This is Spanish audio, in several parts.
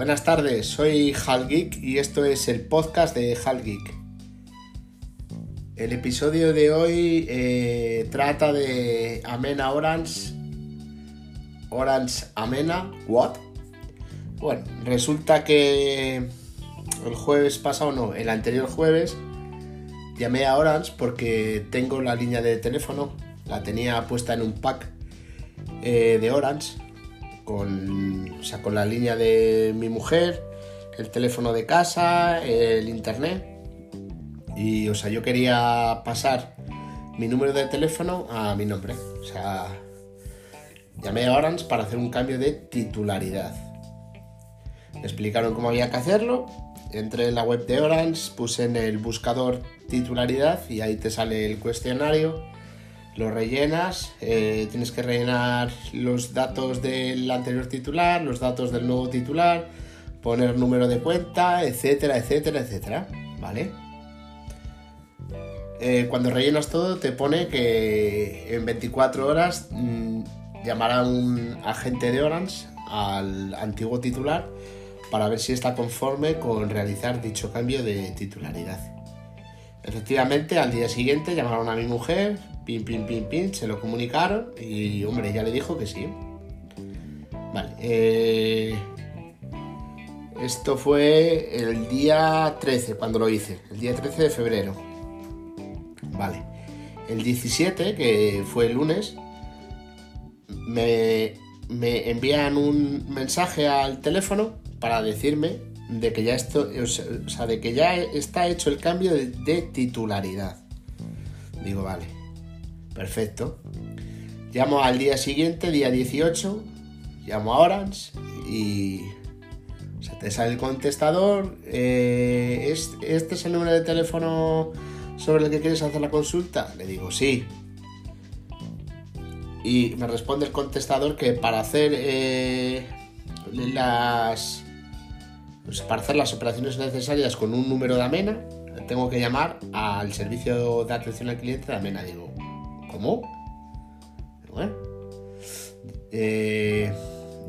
Buenas tardes, soy Hal Geek y esto es el podcast de Hal Geek. El episodio de hoy eh, trata de Amena Orange. Orange Amena, ¿what? Bueno, resulta que el jueves pasado, no, el anterior jueves, llamé a Orange porque tengo la línea de teléfono, la tenía puesta en un pack eh, de Orange con, o sea, con la línea de mi mujer, el teléfono de casa, el internet. Y, o sea, yo quería pasar mi número de teléfono a mi nombre. O sea, llamé a Orange para hacer un cambio de titularidad. Me explicaron cómo había que hacerlo. Entré en la web de Orange, puse en el buscador titularidad y ahí te sale el cuestionario lo rellenas, eh, tienes que rellenar los datos del anterior titular, los datos del nuevo titular, poner número de cuenta, etcétera, etcétera, etcétera, ¿vale? Eh, cuando rellenas todo te pone que en 24 horas mmm, llamará un agente de Orange al antiguo titular para ver si está conforme con realizar dicho cambio de titularidad. Efectivamente, al día siguiente llamaron a mi mujer, pin, pin, pin, pin, se lo comunicaron y, hombre, ya le dijo que sí. Vale, eh, esto fue el día 13 cuando lo hice, el día 13 de febrero. Vale, el 17, que fue el lunes, me, me envían un mensaje al teléfono para decirme de que ya esto, o sea, de que ya está hecho el cambio de, titularidad. Digo, vale, perfecto. Llamo al día siguiente, día 18, llamo a Orange y o sea, te sale el contestador. Eh, ¿Este es el número de teléfono sobre el que quieres hacer la consulta? Le digo, sí. Y me responde el contestador que para hacer eh, las pues para hacer las operaciones necesarias con un número de Amena, tengo que llamar al servicio de atención al cliente de Amena. Digo, ¿cómo? Bueno, eh,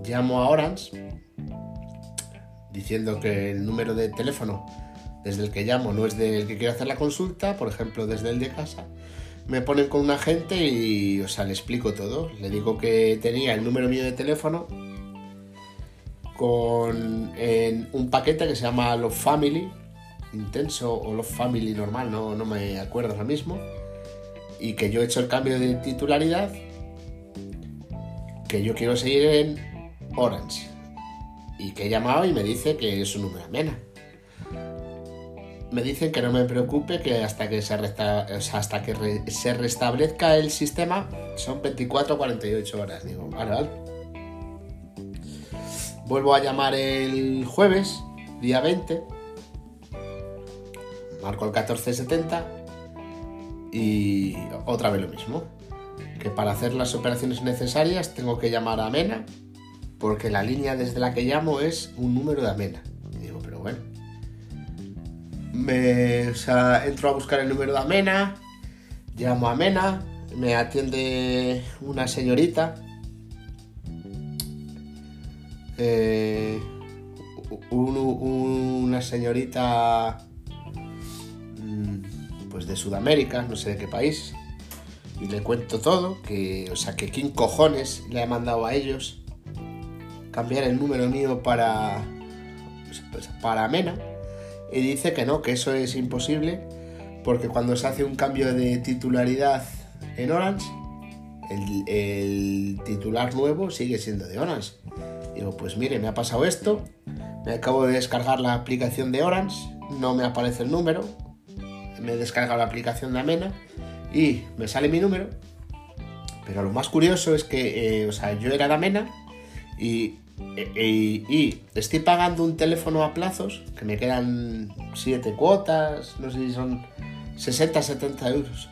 llamo a Orange diciendo que el número de teléfono desde el que llamo no es del que quiero hacer la consulta, por ejemplo, desde el de casa. Me ponen con un agente y, o le explico todo. Le digo que tenía el número mío de teléfono con un paquete que se llama Love Family intenso o Love Family normal, no, no me acuerdo ahora mismo, y que yo he hecho el cambio de titularidad, que yo quiero seguir en Orange, y que he llamado y me dice que es un número amena. Me dicen que no me preocupe, que hasta que se, hasta que se restablezca el sistema son 24 o 48 horas. Digo, vale, vale. Vuelvo a llamar el jueves, día 20. Marco el 1470 y otra vez lo mismo. Que para hacer las operaciones necesarias tengo que llamar a Amena porque la línea desde la que llamo es un número de Amena. Digo, pero bueno. Me, entro a buscar el número de Amena, llamo a Amena, me atiende una señorita eh, un, una señorita pues de Sudamérica, no sé de qué país, y le cuento todo, que, o sea, que quién cojones le ha mandado a ellos cambiar el número mío para, pues, para Mena, y dice que no, que eso es imposible, porque cuando se hace un cambio de titularidad en Orange, el, el titular nuevo sigue siendo de Orange. Pues mire, me ha pasado esto, me acabo de descargar la aplicación de Orange, no me aparece el número, me he descargado la aplicación de Amena y me sale mi número, pero lo más curioso es que, eh, o sea, yo era de Amena y, y, y, estoy pagando un teléfono a plazos, que me quedan 7 cuotas, no sé si son 60, 70 euros.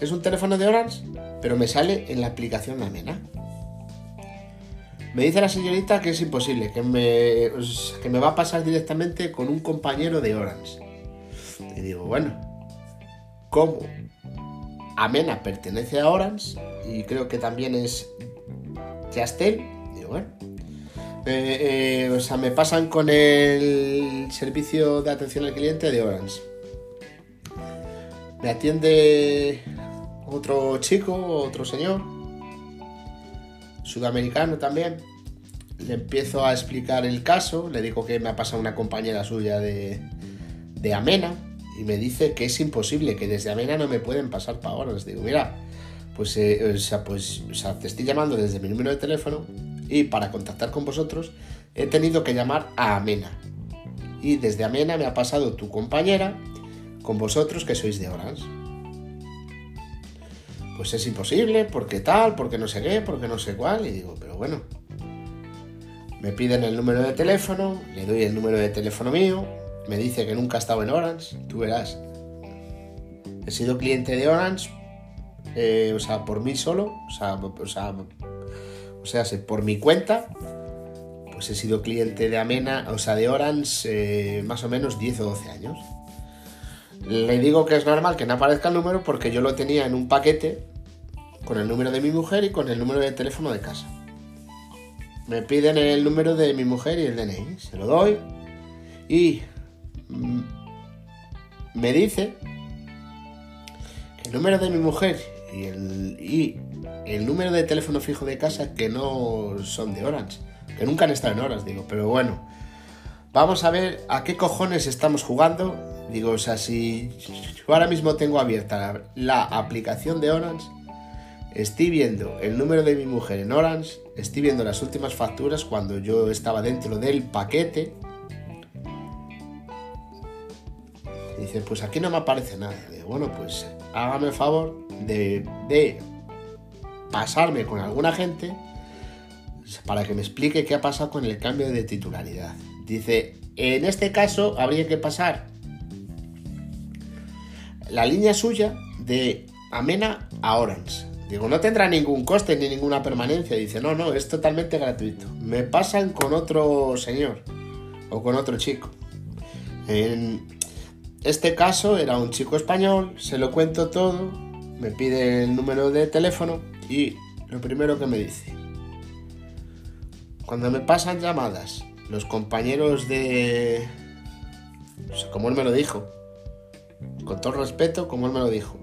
Es un teléfono de Orange, pero me sale en la aplicación de Amena. Me dice la señorita que es imposible, que me, que me va a pasar directamente con un compañero de Orange. Y digo, bueno, ¿cómo? Amena pertenece a Orange y creo que también es Chastel. Digo, bueno. Eh, eh, o sea, me pasan con el servicio de atención al cliente de Orange. Me atiende otro chico, otro señor, sudamericano también. Le empiezo a explicar el caso, le digo que me ha pasado una compañera suya de, de Amena y me dice que es imposible, que desde Amena no me pueden pasar. Les digo, mira, pues, eh, o sea, pues o sea, te estoy llamando desde mi número de teléfono y para contactar con vosotros he tenido que llamar a Amena. Y desde Amena me ha pasado tu compañera con vosotros que sois de Orange. Pues es imposible, porque tal, porque no sé qué, porque no sé cuál. Y digo, pero bueno. Me piden el número de teléfono, le doy el número de teléfono mío, me dice que nunca ha estado en Orange, tú verás. He sido cliente de Orange, eh, o sea, por mí solo, o sea, o sea, por mi cuenta, pues he sido cliente de Amena, o sea, de Orange, eh, más o menos 10 o 12 años. Le digo que es normal que no aparezca el número porque yo lo tenía en un paquete con el número de mi mujer y con el número de teléfono de casa. Me piden el número de mi mujer y el DNI, se lo doy y Mm, me dice que el número de mi mujer y el, el número de teléfono fijo de casa que no son de Orange, que nunca han estado en horas, digo, pero bueno, vamos a ver a qué cojones estamos jugando. Digo, o sea, si yo ahora mismo tengo abierta la, aplicación de Orange, estoy viendo el número de mi mujer en Orange, estoy viendo las últimas facturas cuando yo estaba dentro del paquete dice, pues aquí no me aparece nada. Digo, bueno, pues hágame el favor de, pasarme con alguna gente para que me explique qué ha pasado con el cambio de titularidad. Dice, en este caso habría que pasar la línea suya de Amena a Orange. Digo, no tendrá ningún coste ni ninguna permanencia. Dice, no, no, es totalmente gratuito. Me pasan con otro señor o con otro chico. En, este caso era un chico español, se lo cuento todo, me pide el número de teléfono y lo primero que me dice, cuando me pasan llamadas, los compañeros de... como él me lo dijo, con todo respeto, como él me lo dijo,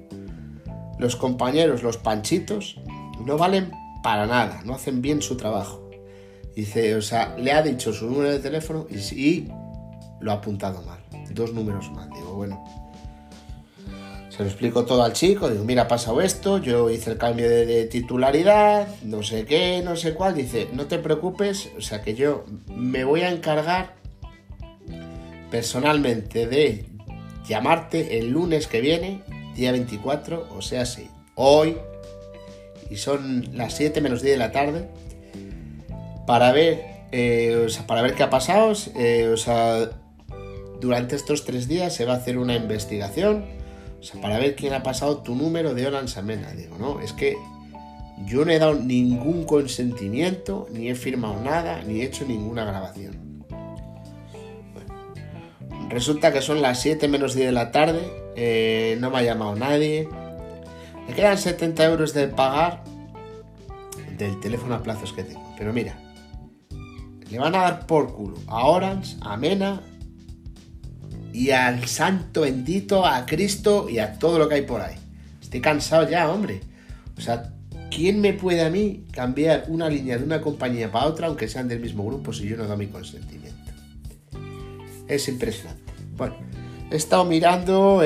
los compañeros, los panchitos, no valen para nada, no hacen bien su trabajo. Dice, o sea, le ha dicho su número de teléfono y, y lo ha apuntado mal dos números más. Digo, bueno, se lo explico todo al chico, digo, mira, ha pasado esto, yo hice el cambio de, titularidad, no sé qué, no sé cuál. Dice, no te preocupes, o sea que yo me voy a encargar personalmente de llamarte el lunes que viene, día 24, o sea, sí, hoy, y son las 7 menos 10 de la tarde, para ver, eh, para ver qué ha pasado, eh, o sea, durante estos tres días se va a hacer una investigación para ver quién ha pasado tu número de Orange Amena. Digo, no, es que yo no he dado ningún consentimiento, ni he firmado nada, ni he hecho ninguna grabación. resulta que son las 7 menos 10 de la tarde, eh, no me ha llamado nadie. Me quedan 70 euros de pagar del teléfono a plazos que tengo. Pero mira, le van a dar por culo a Orange, a Mena y al santo bendito, a Cristo y a todo lo que hay por ahí. Estoy cansado ya, hombre. O sea, ¿quién me puede a mí cambiar una línea de una compañía para otra, aunque sean del mismo grupo, si yo no doy mi consentimiento? Es impresionante. Bueno, he estado mirando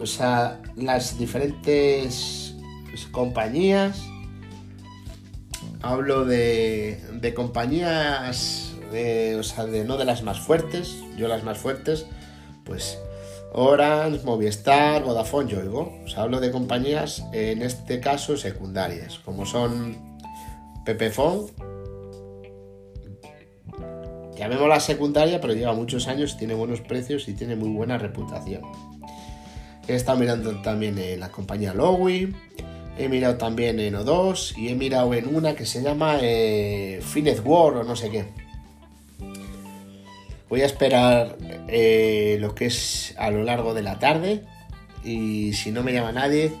o sea, las diferentes compañías. Hablo de, de compañías de, o sea, de no de las más fuertes, yo las más fuertes, pues Orange, Movistar, Vodafone, yo oigo. O sea, hablo de compañías, en este caso, secundarias, como son Pepefone, llamémosla secundaria, pero lleva muchos años, tiene buenos precios y tiene muy buena reputación. He estado mirando también en la compañía Lowy, he mirado también en O2 y he mirado en una que se llama eh, War o no sé qué. Voy a esperar eh, lo que es a lo largo de la tarde. Y si no me llama nadie,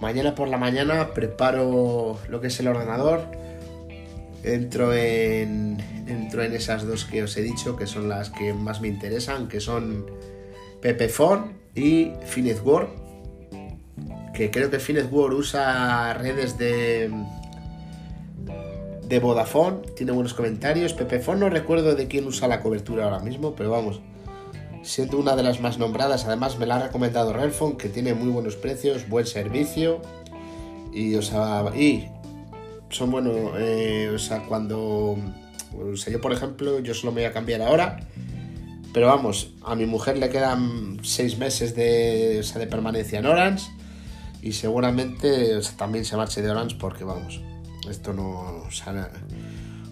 mañana por la mañana preparo lo que es el ordenador. Entro en, entro en esas dos que os he dicho, que son las que más me interesan, que son Pepephone y Finetworld, que creo que Finetworld usa redes de de Vodafone, tiene buenos comentarios. Pepephone no recuerdo de quién usa la cobertura ahora mismo, pero vamos, siendo una de las más nombradas. Además me la ha recomendado Relfon, que tiene muy buenos precios, buen servicio y, o y son buenos, eh, o sea, cuando, o sea, yo por ejemplo, yo solo me voy a cambiar ahora, pero vamos, a mi mujer le quedan seis meses de, de permanencia en Orange y seguramente también se marche de Orange porque vamos, esto no, o sea,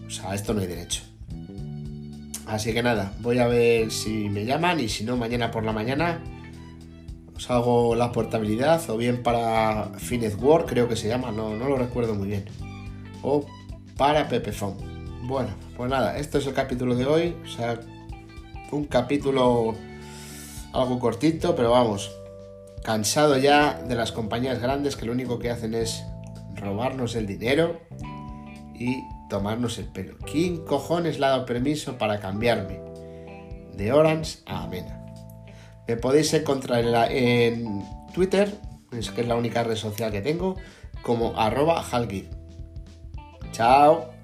o esto no hay derecho. Así que nada, voy a ver si me llaman y si no, mañana por la mañana os hago la portabilidad o bien para Finet World, creo que se llama, no, no lo recuerdo muy bien. O para Pepephone. Bueno, pues nada, esto es el capítulo de hoy. O sea, un capítulo algo cortito, pero vamos, cansado ya de las compañías grandes que lo único que hacen es robarnos el dinero y tomarnos el pelo. ¿Quién cojones le ha dado permiso para cambiarme de Orange a Amena? Me podéis encontrar en, Twitter, es que es la única red social que tengo, como arroba Chao.